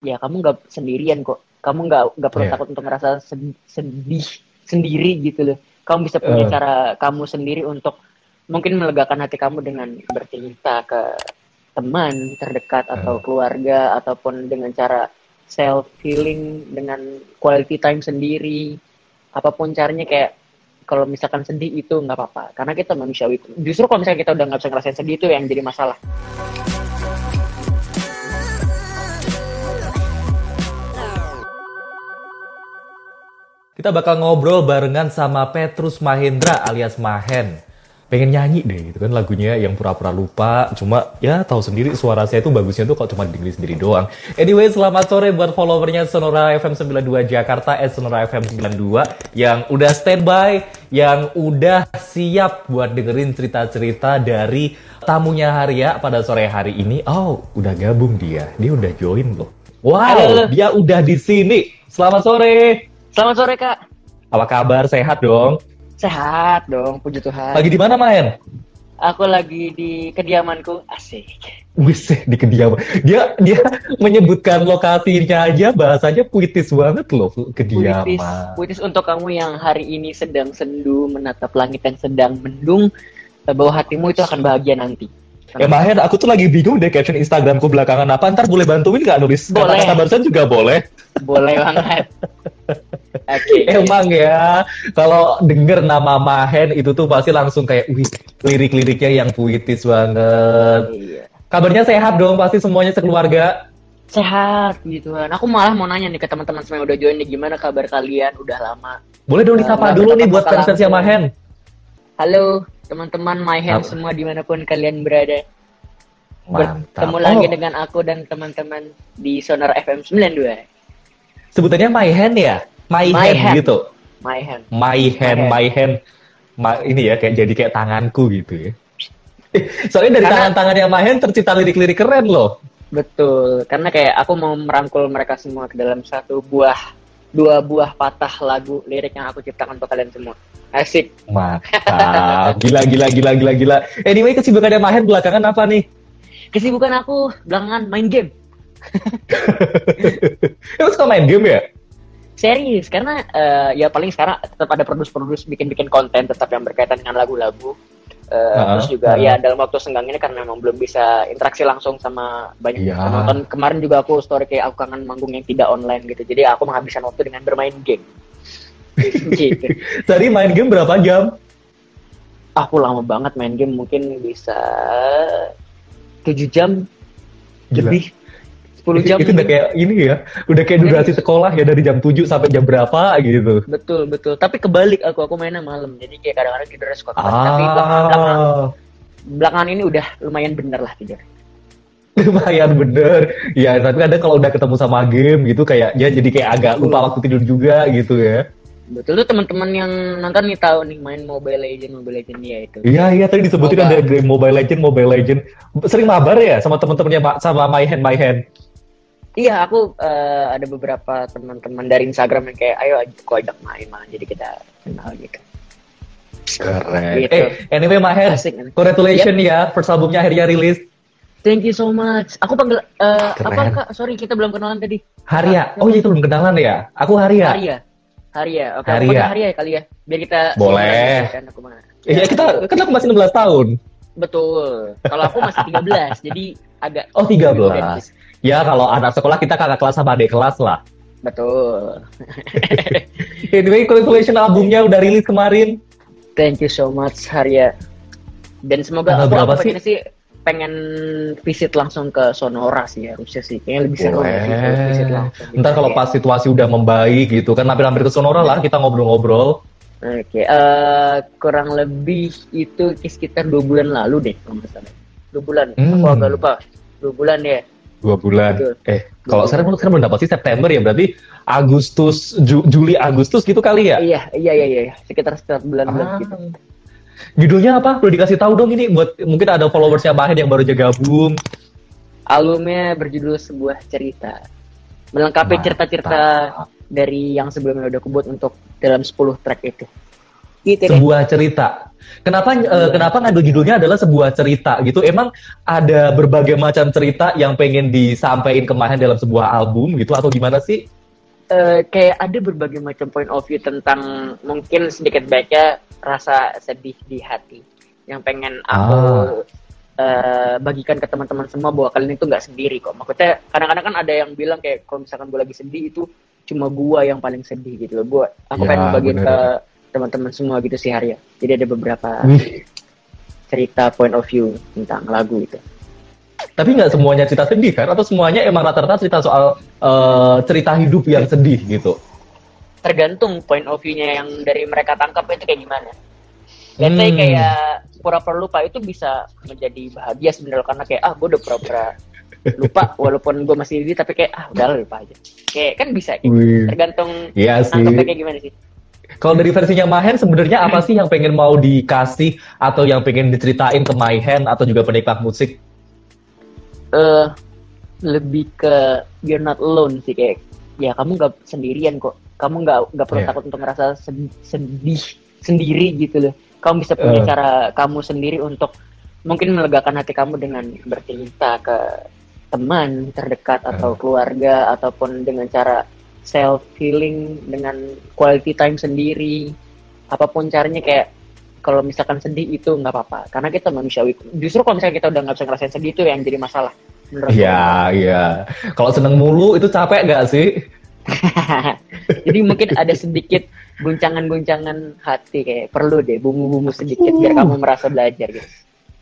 ya kamu nggak sendirian kok kamu nggak nggak perlu Yeah. takut untuk ngerasa sed- sedih sendiri gitu loh kamu bisa punya Eh. cara kamu sendiri untuk mungkin melegakan hati kamu dengan bercerita ke teman terdekat atau Eh. keluarga ataupun dengan cara self healing dengan quality time sendiri apa pun caranya kayak kalau misalkan sedih itu nggak apa-apa karena kita manusiawi justru kalau misalnya kita udah nggak bisa ngerasain sedih itu yang jadi masalah Kita bakal ngobrol barengan sama Petrus Mahendra alias Mahen. Pengen nyanyi deh gitu kan lagunya yang pura-pura lupa. Cuma ya tahu sendiri suara saya tuh bagusnya tuh kok cuma dengerin sendiri doang. Anyway, selamat sore buat followernya Sonora FM 92 Jakarta at Sonora FM 92 yang udah standby, yang udah siap buat dengerin cerita-cerita dari tamunya Haria pada sore hari ini. Oh, udah gabung dia. Dia udah join loh. Wow, Halo. dia udah di sini. Selamat sore. Selamat sore kak Apa kabar? Sehat dong? sehat dong puji Tuhan Lagi di mana, Mahen? Aku lagi di kediamanku, asik. Wis di kediaman. Dia dia menyebutkan lokasinya aja bahasanya puitis banget loh kediaman. Puitis, puitis untuk kamu yang hari ini sedang sendu menatap langit yang sedang mendung, eh, bahwa hatimu itu akan bahagia nanti. Ya Mahen, aku tuh lagi bingung deh caption Instagramku belakangan apa. Ntar boleh bantuin nggak nulis Boleh. kata-kata barusan juga boleh. Boleh banget. Oke. Emang ya, kalau denger nama Mahen itu tuh pasti langsung kayak, wih, lirik-liriknya yang puitis banget. Iya. Kabarnya sehat dong, pasti semuanya sekeluarga. Sehat gitu kan. Aku malah mau nanya nih ke teman-teman semua yang udah join nih, gimana kabar kalian? Udah lama. Boleh dong disapa Nggak dulu nih buat fans-fansnya langsung. Mahen. Halo teman-teman Apa? semua di mana pun kalian berada. Mantap. Bertemu lagi Oh. dengan aku dan teman-teman di Sonar FM 92. Sebutannya my hand ya? My, My hand, hand. gitu. My Hand. My hand, hand. my hand. Ma- ini ya kayak jadi kayak tanganku gitu ya. Soalnya dari Karena- tangan-tangannya my hand tercipta lirik-lirik keren loh. Betul, karena kayak aku mau merangkul mereka semua ke dalam satu buah, dua buah patah lagu lirik yang aku ciptakan untuk kalian semua. Asik. Mantap. Gila, gila, gila, gila, gila. Anyway, kesibukannya my hand belakangan apa nih? Kesibukan aku belakangan main game. Emang suka main game ya? Serius, karena eh, ya paling sekarang tetap ada produs-produs bikin-bikin konten tetap yang berkaitan dengan lagu-lagu. Eh, Ah, terus juga ah. ya dalam waktu senggang ini karena memang belum bisa interaksi langsung sama banyak Iya. penonton. Kemarin juga aku story kayak aku kangen manggung yang tidak online gitu. Jadi aku menghabiskan waktu dengan bermain game. gitu. Tadi main game berapa jam? Aku lama banget main game mungkin bisa 7 jam Gila. lebih 10 jam Itu udah kayak ini ya, udah kayak durasi sekolah ya dari jam 7 sampai jam berapa gitu. betul betul tapi kebalik aku aku mainnya malam jadi kayak kadang-kadang tidurnya suka kebalik tapi belakangan, belakangan, Ah, belakangan ini udah lumayan bener lah tidur lumayan bener. Ya, tapi kadang kalau udah ketemu sama game gitu kayak ya jadi kayak agak lupa waktu tidur juga gitu ya. betul tuh teman-teman yang nonton nih tahu nih main Mobile Legend Mobile Legend ya itu Iya, iya tadi disebutin Moba. ada game Mobile Legend, Mobile Legend. Sering mabar ya sama temen-temennya Pak sama My Hand, My Hand. Iya aku eh, ada beberapa teman-teman dari Instagram yang kayak ayo aku ajak main malah jadi kita kenal gitu Keren. Gitu. Eh, anyway Hand, asik congratulations ya, first albumnya akhirnya rilis. thank you so much aku panggil Keren. apa kak sorry kita belum kenalan tadi Haria. Oh, iya itu belum kenalan ya. Aku Haria. Haria Haria oke Haria. aku panggil Haria ya kali ya biar kita Boleh. kan aku Iya, kita kan aku masih 16 tahun. Betul. Kalau aku masih 13, jadi agak Oh, 13. Ya, kalau anak sekolah kita kakak kelas sama adik kelas lah. Betul. Anyway, congratulations albumnya udah rilis kemarin. Thank you so much Haria. Dan semoga Tanggal aku, berapa pengen sih pengen visit langsung ke Sonora sih harusnya sih. Kayaknya lebih seru Boleh. visit, langsung. gitu. Ntar kalau Kayak- pas situasi udah membaik gitu kan hampir-hampir ke Sonora lah kita ngobrol-ngobrol. Oke, eh, kurang lebih itu sekitar dua bulan lalu deh kalau nggak salah. Dua bulan, Hmm. aku agak lupa. Dua bulan ya. Dua bulan. Betul. Eh, kalau sekarang sekarang belum dapat sih September ya berarti Agustus, Ju- Juli, Agustus gitu kali ya? Iya, iya, iya, iya. Sekitar sekitar bulan-bulan Ah. gitu. Judulnya apa? Perlu dikasih tahu dong ini buat mungkin ada followersnya Mahen yang baru aja gabung. Albumnya berjudul sebuah cerita. Melengkapi cerita-cerita dari yang sebelumnya udah aku buat untuk dalam 10 track itu. Gitu deh. Sebuah cerita. Kenapa uh, kenapa ngambil judulnya adalah sebuah cerita gitu? Emang ada berbagai macam cerita yang pengen disampaikan kemarin dalam sebuah album gitu atau gimana sih? Uh, kayak ada berbagai macam point of view tentang mungkin sedikit baca rasa sedih di hati yang pengen aku ah. uh, bagikan ke teman-teman semua bahwa kalian itu nggak sendiri kok. Maksudnya kadang-kadang kan ada yang bilang kayak kalau misalkan gue lagi sedih itu cuma gua yang paling sedih gitu loh. Gua aku ya, pengen bagiin ke teman-teman semua gitu sih Harya. Jadi ada beberapa cerita point of view tentang lagu itu. Tapi nggak semuanya cerita sedih kan? Atau semuanya emang rata-rata cerita soal uh, cerita hidup yang sedih gitu? Tergantung point of view-nya yang dari mereka tangkap itu kayak gimana. Let's hmm. kayak pura-pura lupa itu bisa menjadi bahagia sebenarnya karena kayak ah gue udah pura-pura lupa walaupun gue masih di tapi kayak ah udah lupa aja kayak kan bisa gitu. tergantung iya sih. kayak gimana sih kalau dari versinya Mahen sebenarnya apa sih yang pengen mau dikasih atau yang pengen diceritain ke Mahen atau juga penikmat musik? Eh uh, lebih ke you're not alone sih kayak ya kamu nggak sendirian kok. Kamu nggak nggak perlu yeah. takut untuk merasa sedih sendiri gitu loh. Kamu bisa punya uh. cara kamu sendiri untuk mungkin melegakan hati kamu dengan bercerita ke teman terdekat atau uh. keluarga ataupun dengan cara self healing dengan quality time sendiri apa pun caranya kayak kalau misalkan sedih itu nggak apa-apa karena kita manusiawi justru kalau misalnya kita udah nggak bisa ngerasain sedih itu yang jadi masalah Iya, iya. Kalau seneng mulu itu capek gak sih? Jadi mungkin ada sedikit guncangan-guncangan hati kayak perlu deh bumbu-bumbu sedikit biar kamu merasa belajar gitu.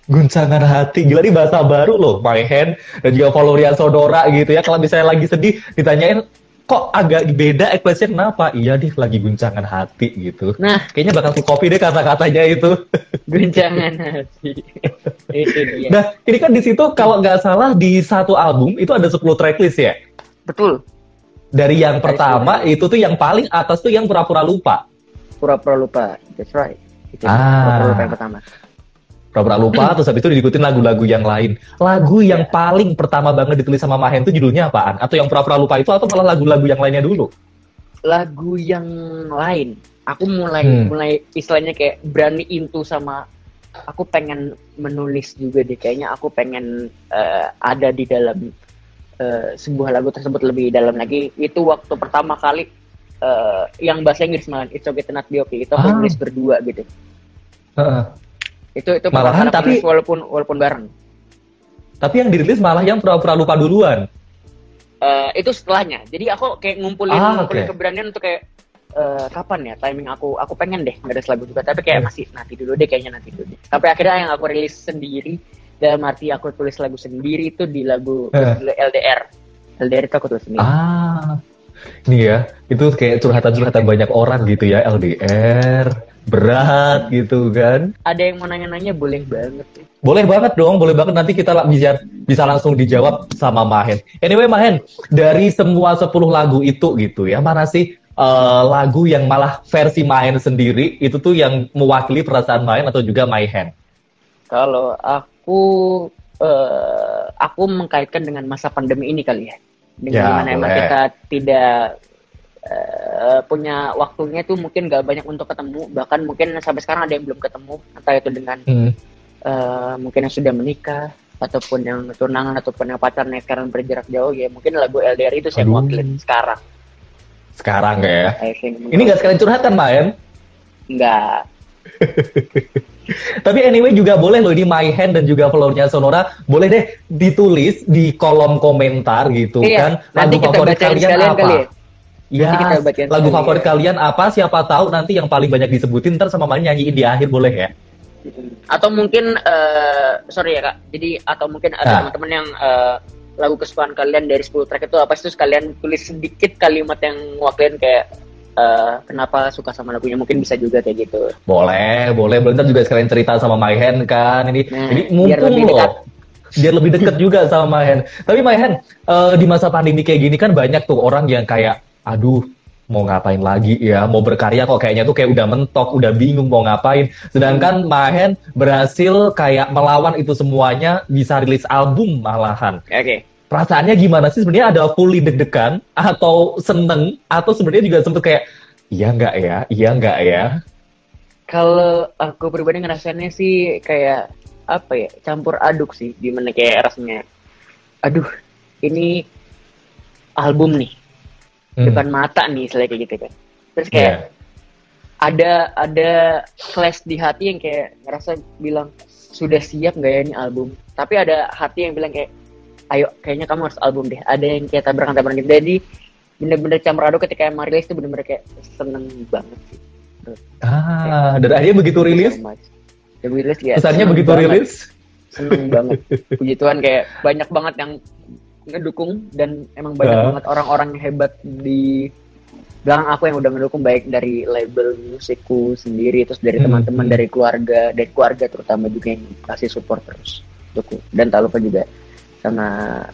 Guncangan hati, gila nih bahasa baru loh, my hand dan juga Valorian Sodora gitu ya. Kalau misalnya lagi sedih, ditanyain kok agak beda ekspresinya kenapa? Iya deh lagi guncangan hati gitu. Nah, kayaknya bakal ke kopi deh kata-katanya itu. Guncangan hati. itu dia. Nah, ini kan di situ kalau nggak salah di satu album itu ada 10 tracklist ya? Betul. Dari yang pertama itu tuh yang paling atas tuh yang pura-pura lupa. Pura-pura lupa. That's right. Itu ah. pura-pura lupa yang pertama pura-pura lupa terus habis itu diikutin lagu-lagu yang lain. Lagu yang paling pertama banget ditulis sama Mahen itu judulnya apaan? Atau yang pura-pura lupa itu atau malah lagu-lagu yang lainnya dulu? Lagu yang lain. Aku mulai hmm. mulai istilahnya kayak berani into sama aku pengen menulis juga deh. Kayaknya aku pengen uh, ada di dalam uh, sebuah lagu tersebut lebih dalam lagi. Itu waktu pertama kali uh, yang bahasa Inggris malah It's Okay to Not Be Okay. Itu aku ah. nulis berdua gitu. Uh itu itu malahan tapi walaupun walaupun bareng. Tapi yang dirilis malah yang pura-pura lupa duluan. Uh, itu setelahnya. Jadi aku kayak ngumpulin ah, ngumpulin okay. keberanian untuk kayak uh, kapan ya timing aku aku pengen deh nggak ada lagu juga tapi kayak masih nanti dulu deh kayaknya nanti dulu deh. Sampai akhirnya yang aku rilis sendiri dalam arti aku tulis lagu sendiri itu di lagu uh. LDR. LDR itu aku tulis sendiri. Ah. Ini ya, itu kayak curhatan-curhatan banyak orang gitu ya LDR berat gitu kan. Ada yang mau nanya-nanya boleh banget. Boleh banget dong, boleh banget nanti kita bisa bisa langsung dijawab sama Mahen. Anyway Mahen, dari semua 10 lagu itu gitu ya, mana sih uh, lagu yang malah versi Mahen sendiri itu tuh yang mewakili perasaan Mahen atau juga Mahen? Kalau aku uh, aku mengkaitkan dengan masa pandemi ini kali ya. Dengan ya, emang kita tidak uh, punya waktunya tuh mungkin gak banyak untuk ketemu. Bahkan mungkin sampai sekarang ada yang belum ketemu. Entah itu dengan hmm. uh, mungkin yang sudah menikah ataupun yang tunangan ataupun yang pacarnya sekarang berjarak jauh. Ya mungkin lagu LDR itu saya mewakili sekarang. Sekarang ya? Ini gak sekalian curhat kan Maen Enggak Tapi anyway juga boleh loh ini My Hand dan juga followernya Sonora. Boleh deh ditulis di kolom komentar gitu iya, kan. lagu favorit kalian apa? Kali ya? Ya, lagu favorit ya. kalian apa? Siapa tahu nanti yang paling banyak disebutin ntar sama Mani nyanyiin di akhir boleh ya? Atau mungkin uh, sorry ya kak, jadi atau mungkin ada nah. teman-teman yang uh, lagu kesukaan kalian dari 10 track itu apa sih? Terus kalian tulis sedikit kalimat yang wakilin kayak uh, kenapa suka sama lagunya mungkin bisa juga kayak gitu. Boleh, boleh. Boleh juga sekalian cerita sama My Hand kan. Ini nah, ini mumpung loh. Dekat biar lebih deket juga sama Mahen. Tapi Mahen, uh, di masa pandemi kayak gini kan banyak tuh orang yang kayak aduh mau ngapain lagi ya? Mau berkarya kok kayaknya tuh kayak udah mentok udah bingung mau ngapain. Sedangkan Mahen berhasil kayak melawan itu semuanya bisa rilis album malahan. Oke. Okay. perasaannya gimana sih? Sebenarnya ada fully deg-degan atau seneng atau sebenarnya juga sempet kayak iya nggak ya? Iya nggak ya? Kalau aku pribadi ngerasainnya sih kayak apa ya campur aduk sih gimana kayak rasanya. Aduh ini album nih Hmm. depan mata nih selain kayak gitu kan terus kayak Iya. ada ada clash di hati yang kayak ngerasa bilang sudah siap nggak ya ini album tapi ada hati yang bilang kayak ayo kayaknya kamu harus album deh ada yang kayak tabrakan-tabrakan gitu jadi bener-bener campur aduk ketika emang rilis tuh bener-bener kayak seneng banget sih Ah, dan akhirnya begitu rilis. Dan rilis ya kesannya seneng begitu banget. rilis. seneng banget puji Tuhan kayak banyak banget yang ngedukung dan emang banyak Ah. banget orang-orang hebat di belakang aku yang udah ngedukung baik dari label musikku sendiri terus dari Hmm. teman-teman dari keluarga dari keluarga terutama juga yang kasih support terus untukku dan tak lupa juga sama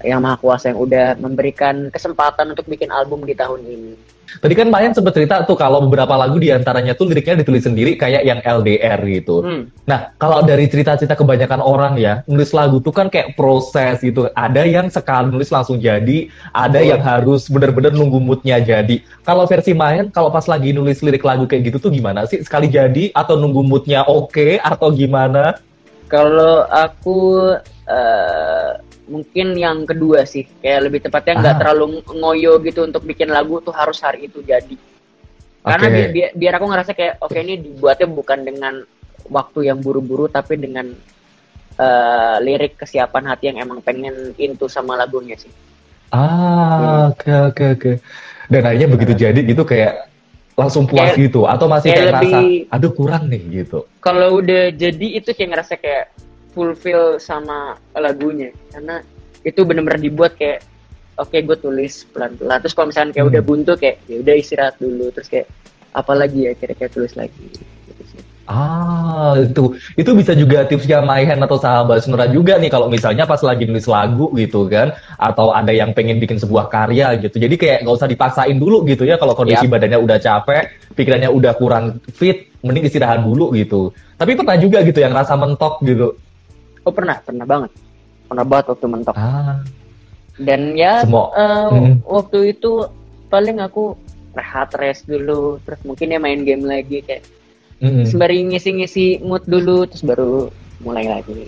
yang maha kuasa yang udah memberikan kesempatan untuk bikin album di tahun ini Tadi kan Mayan sempat cerita tuh kalau beberapa lagu di antaranya tuh liriknya ditulis sendiri kayak yang LDR gitu. Hmm. Nah, kalau dari cerita-cerita kebanyakan orang ya, nulis lagu tuh kan kayak proses gitu. Ada yang sekali nulis langsung jadi, ada yang harus bener-bener nunggu moodnya jadi. Kalau versi Mayan, kalau pas lagi nulis lirik lagu kayak gitu tuh gimana sih? Sekali jadi atau nunggu moodnya oke atau gimana? Kalau aku eh, mungkin yang kedua sih, kayak lebih tepatnya nggak Ah. terlalu ngoyo gitu untuk bikin lagu tuh harus hari itu jadi. Karena Oke. bi- bi- biar aku ngerasa kayak oke ini dibuatnya bukan dengan waktu yang buru-buru tapi dengan eh, lirik kesiapan hati yang emang pengen into sama lagunya sih. Ah, oke oke oke. Dan akhirnya begitu jadi gitu kayak langsung puas Kayak- gitu atau masih kayak kayak ngerasa lebih- aduh kurang nih gitu. Kalau udah jadi itu kayak ngerasa kayak fulfill sama lagunya karena itu bener-bener dibuat kayak oke gue tulis pelan-pelan terus kalau misalnya kayak Hmm. udah buntu kayak ya udah istirahat dulu terus kayak apalagi ya kira-kira tulis lagi gitu sih. Ah, itu itu bisa juga tipsnya Maihen atau sahabat Senura juga nih kalau misalnya pas lagi nulis lagu gitu kan atau ada yang pengen bikin sebuah karya gitu. Jadi kayak nggak usah dipaksain dulu gitu ya kalau kondisi Yap. badannya udah capek, pikirannya udah kurang fit, mending istirahat dulu gitu. Tapi pernah juga gitu yang rasa mentok gitu. Oh pernah, pernah banget. Pernah banget waktu mentok. Ah, Dan ya Semua- eh, Hmm. waktu itu paling aku rehat rest dulu, terus mungkin ya main game lagi kayak mm-mm. sembari ngisi-ngisi mood dulu, terus baru mulai lagi.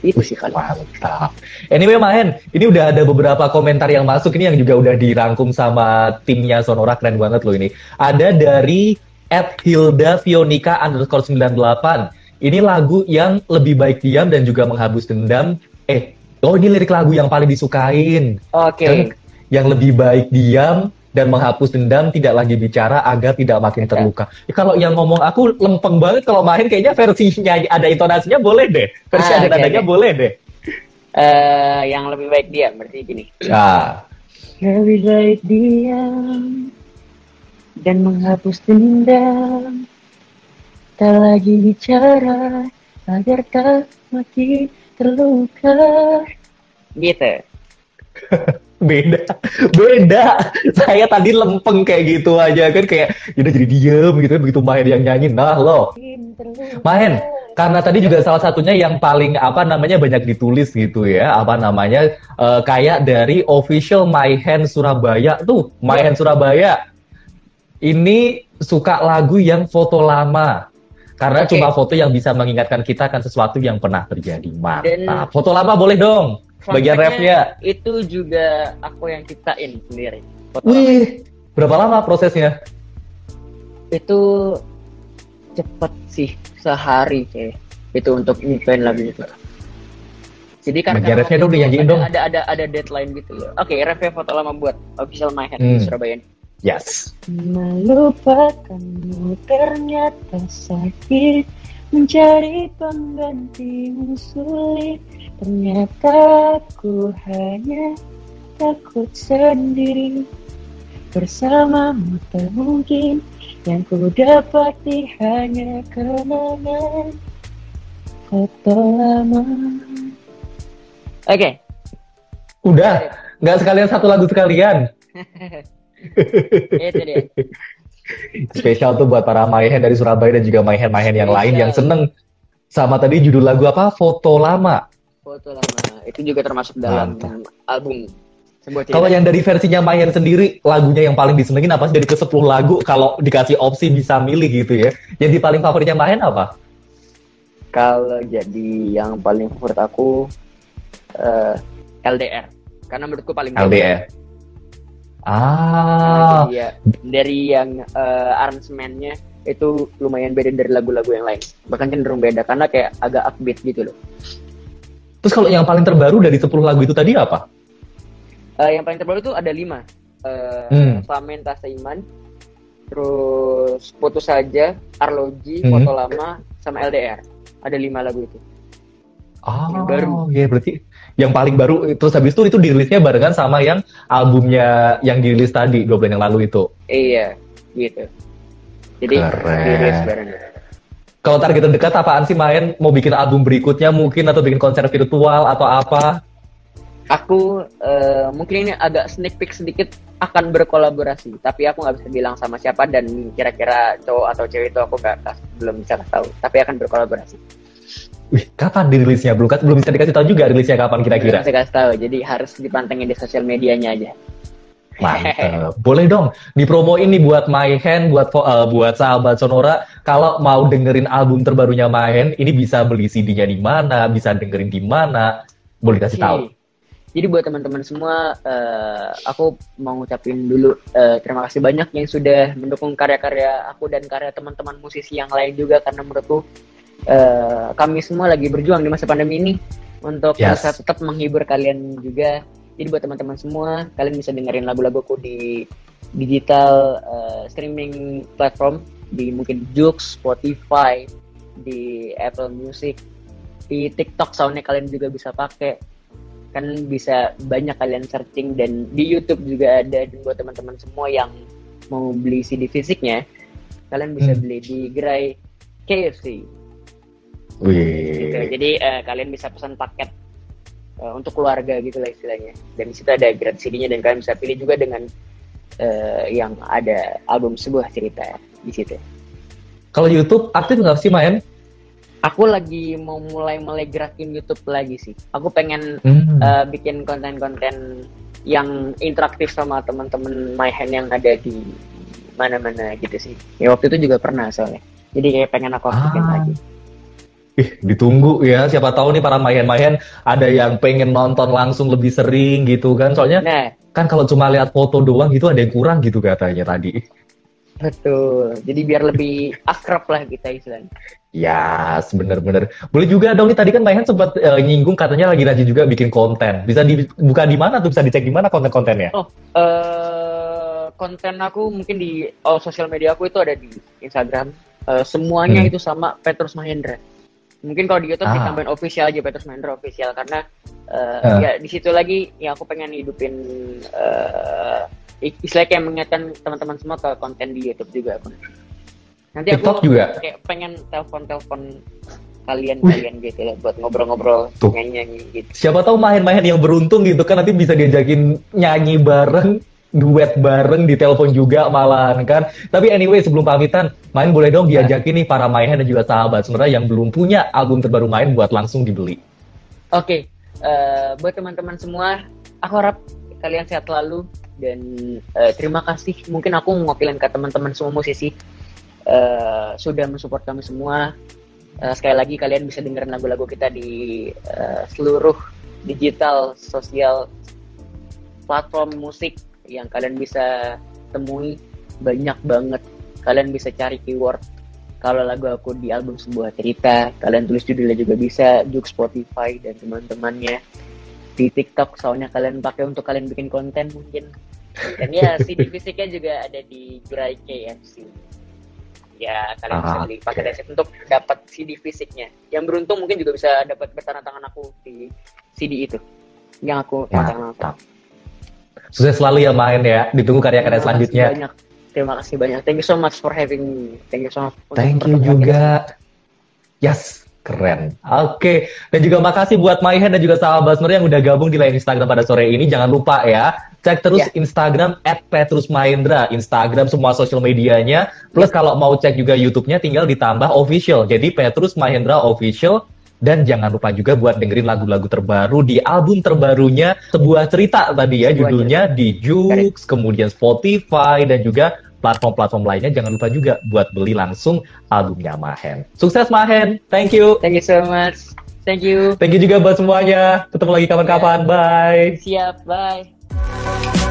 Itu sih kalau. Mantap. Anyway, Mahen, ini udah ada beberapa komentar yang masuk ini yang juga udah dirangkum sama timnya Sonora keren banget loh ini. Ada dari at Hilda Fionika underscore 98. Ini lagu yang lebih baik diam dan juga menghapus dendam. Eh, oh ini lirik lagu yang paling disukain. Oke. Kan yang lebih baik diam dan menghapus dendam tidak lagi bicara agar tidak makin terluka. Ya, kalau yang ngomong aku lempeng banget kalau main kayaknya versinya ada intonasinya boleh deh. Versi Ah, ada oke, nadanya oke. boleh deh. Eh, yang lebih baik dia berarti gini. Nah, Lebih baik diam dan menghapus dendam. Tak lagi bicara agar tak makin terluka. Gitu. beda, beda. Saya tadi lempeng kayak gitu aja kan kayak udah jadi diem gitu begitu main yang nyanyi. Nah lo, Mahen, karena tadi juga salah satunya yang paling apa namanya banyak ditulis gitu ya, apa namanya eh, kayak dari official My Hand Surabaya tuh, My Hand Surabaya. Ini suka lagu yang foto lama. Karena Oke. cuma foto yang bisa mengingatkan kita akan sesuatu yang pernah terjadi. Mantap. Dan- Foto lama boleh dong. Bagian rapnya. Itu juga aku yang ciptain sendiri. Foto Wih, berapa lama prosesnya? itu cepet sih sehari kayak itu untuk nyiptain lagu itu. Jadi kan Bagian waktu dong dong. ada ada ada deadline gitu loh. Oke, refnya foto lama buat official My Hand Hmm. di Surabaya. ini. Yes. Melupakanmu ternyata sakit Mencari penggantimu sulit. Ternyata aku hanya takut sendiri. Bersamamu tak mungkin Yang ku dapati hanya kenangan. Foto lama. Oke, Udah, nggak sekalian satu lagu sekalian. itu dia Spesial tuh buat para Mayhen dari Surabaya dan juga Mayhen-Mayhen yang lain yang seneng sama tadi judul lagu apa? Foto lama. Foto lama Itu juga termasuk dalam Mantap. album. Kalau yang dari versinya Mayan sendiri, lagunya yang paling disenengin apa sih dari ke 10 lagu kalau dikasih opsi bisa milih gitu ya. Yang di paling favoritnya Mayan apa? Kalau jadi yang paling favorit aku eh, LDR. Karena menurutku paling LDR. Ah, jadi ya, dari yang eh, aransemennya itu lumayan beda dari lagu-lagu yang lain. Bahkan cenderung beda karena kayak agak upbeat gitu loh. terus kalau yang paling terbaru dari 10 lagu itu tadi apa? Eh, yang paling terbaru itu ada lima. Eh Hmm. Flamen Tas Iman, terus Putus Saja, Arloji, Hmm. Foto Lama, sama LDR. Ada lima lagu itu. Oh, Yang baru. ya berarti yang paling baru terus habis itu itu dirilisnya barengan sama yang albumnya yang dirilis tadi dua bulan yang lalu itu. Iya, gitu. Jadi Keren. dirilis bareng. Kalau target terdekat apaan sih main? Mau bikin album berikutnya mungkin atau bikin konser virtual atau apa? Aku eh, mungkin ini agak sneak peek sedikit akan berkolaborasi, tapi aku nggak bisa bilang sama siapa dan kira-kira cowok atau cewek itu aku nggak belum bisa tahu. Tapi akan berkolaborasi. Wih, kapan dirilisnya? Belum belum bisa dikasih tahu juga rilisnya kapan kira-kira. Belum bisa kasih tahu, jadi harus dipantengin di sosial medianya aja. Mantap. Boleh dong dipromoin nih buat Mayhen, buat vo- eh, buat sahabat Sonora. Kalau mau dengerin album terbarunya Mayhen, ini bisa beli CD-nya di mana, bisa dengerin di mana. Boleh kasih tahu. Jadi buat teman-teman semua, eh, aku mau ngucapin dulu eh, terima kasih banyak yang sudah mendukung karya-karya aku dan karya teman-teman musisi yang lain juga karena menurutku eh, kami semua lagi berjuang di masa pandemi ini untuk Yes. bisa tetap menghibur kalian juga. Jadi buat teman-teman semua, kalian bisa dengerin lagu-laguku di digital eh, streaming platform di mungkin Joox, Spotify, di Apple Music, di TikTok soundnya kalian juga bisa pakai kan bisa banyak kalian searching dan di YouTube juga ada dan buat teman-teman semua yang mau beli CD fisiknya kalian bisa Hmm. beli di gerai KFC gitu. Jadi eh, kalian bisa pesan paket eh, untuk keluarga gitu lah istilahnya dan di situ ada gratis CD-nya dan kalian bisa pilih juga dengan eh, yang ada album sebuah cerita di situ Kalau YouTube aktif nggak sih main? aku lagi mau mulai mulai gerakin YouTube lagi sih aku pengen Hmm. eh, bikin konten-konten yang interaktif sama teman-teman my hand yang ada di mana-mana gitu sih. Ya waktu itu juga pernah soalnya. Jadi kayak pengen aku aktifin Ah. lagi. Ih, ditunggu ya. Siapa tahu nih para mayan-mayan ada yang pengen nonton langsung lebih sering gitu kan. Soalnya Nah, kan kalau cuma lihat foto doang gitu ada yang kurang gitu katanya tadi. betul. Jadi biar lebih akrab lah kita istilahnya. Ya, bener-bener. Boleh juga dong nih tadi kan Mayan sempat eh, nyinggung katanya lagi rajin juga bikin konten. Bisa dibuka di mana tuh? Bisa dicek di mana konten-kontennya? Oh, eh konten aku mungkin di oh, sosial media aku itu ada di Instagram. Eh, semuanya Hmm. itu sama Petrus Mahendra. Mungkin kalau di YouTube Ah. ditambahin official aja Petrus Mahendra official karena eh, Ah. ya di situ lagi ya aku pengen hidupin eh istilahnya kayak mengingatkan teman-teman semua ke konten di YouTube juga aku. Nanti TikTok aku juga? kayak pengen telepon-telepon kalian-kalian gitu lah buat ngobrol-ngobrol, nyanyi-nyanyi gitu. Siapa tahu main-main yang beruntung gitu kan nanti bisa diajakin nyanyi bareng, duet bareng di telepon juga malahan kan. Tapi anyway sebelum pamitan, main boleh dong diajakin nih para main dan juga sahabat sebenarnya yang belum punya album terbaru main buat langsung dibeli. Oke, eh, buat teman-teman semua, aku harap kalian sehat selalu dan eh, terima kasih. Mungkin aku mewakilkan ke teman-teman semua musisi eh, sudah mensupport kami semua. Eh, sekali lagi kalian bisa dengerin lagu-lagu kita di eh, seluruh digital sosial platform musik yang kalian bisa temui banyak banget. Kalian bisa cari keyword. Kalau lagu aku di album sebuah cerita kalian tulis judulnya juga bisa juk Spotify dan teman-temannya. Di TikTok soalnya kalian pakai untuk kalian bikin konten mungkin. Dan ya CD fisiknya juga ada di Gerai KFC ya kalian bisa Ah, beli. Pakai dari situ untuk dapat CD fisiknya. Yang beruntung mungkin juga bisa dapat bersama tangan aku di CD itu. Yang aku pasang langsung. Mantap. Sukses selalu ya main ya. Ditunggu karya-karya selanjutnya. banyak. Terima kasih banyak. Thank you so much for having me. Thank you so much. Thank you pertemuan kita. juga. Yes, keren. Oke, dan juga makasih buat Maihen dan juga sahabat Nur yang udah gabung di line Instagram pada sore ini. Jangan lupa ya, cek terus Ya. Instagram @petrusmahendra, Instagram semua sosial medianya. Plus kalau mau cek juga YouTube-nya tinggal ditambah official. Jadi Petrus Mahendra official Dan jangan lupa juga buat dengerin lagu-lagu terbaru di album terbarunya Sebuah Cerita tadi ya Sebuah judulnya di Joox, kemudian Spotify dan juga platform-platform lainnya. Jangan lupa juga buat beli langsung albumnya Mahen. Sukses Mahen. Thank you. Thank you so much. Thank you. Thank you juga buat semuanya. Ketemu lagi kapan-kapan. Bye. Siap, bye.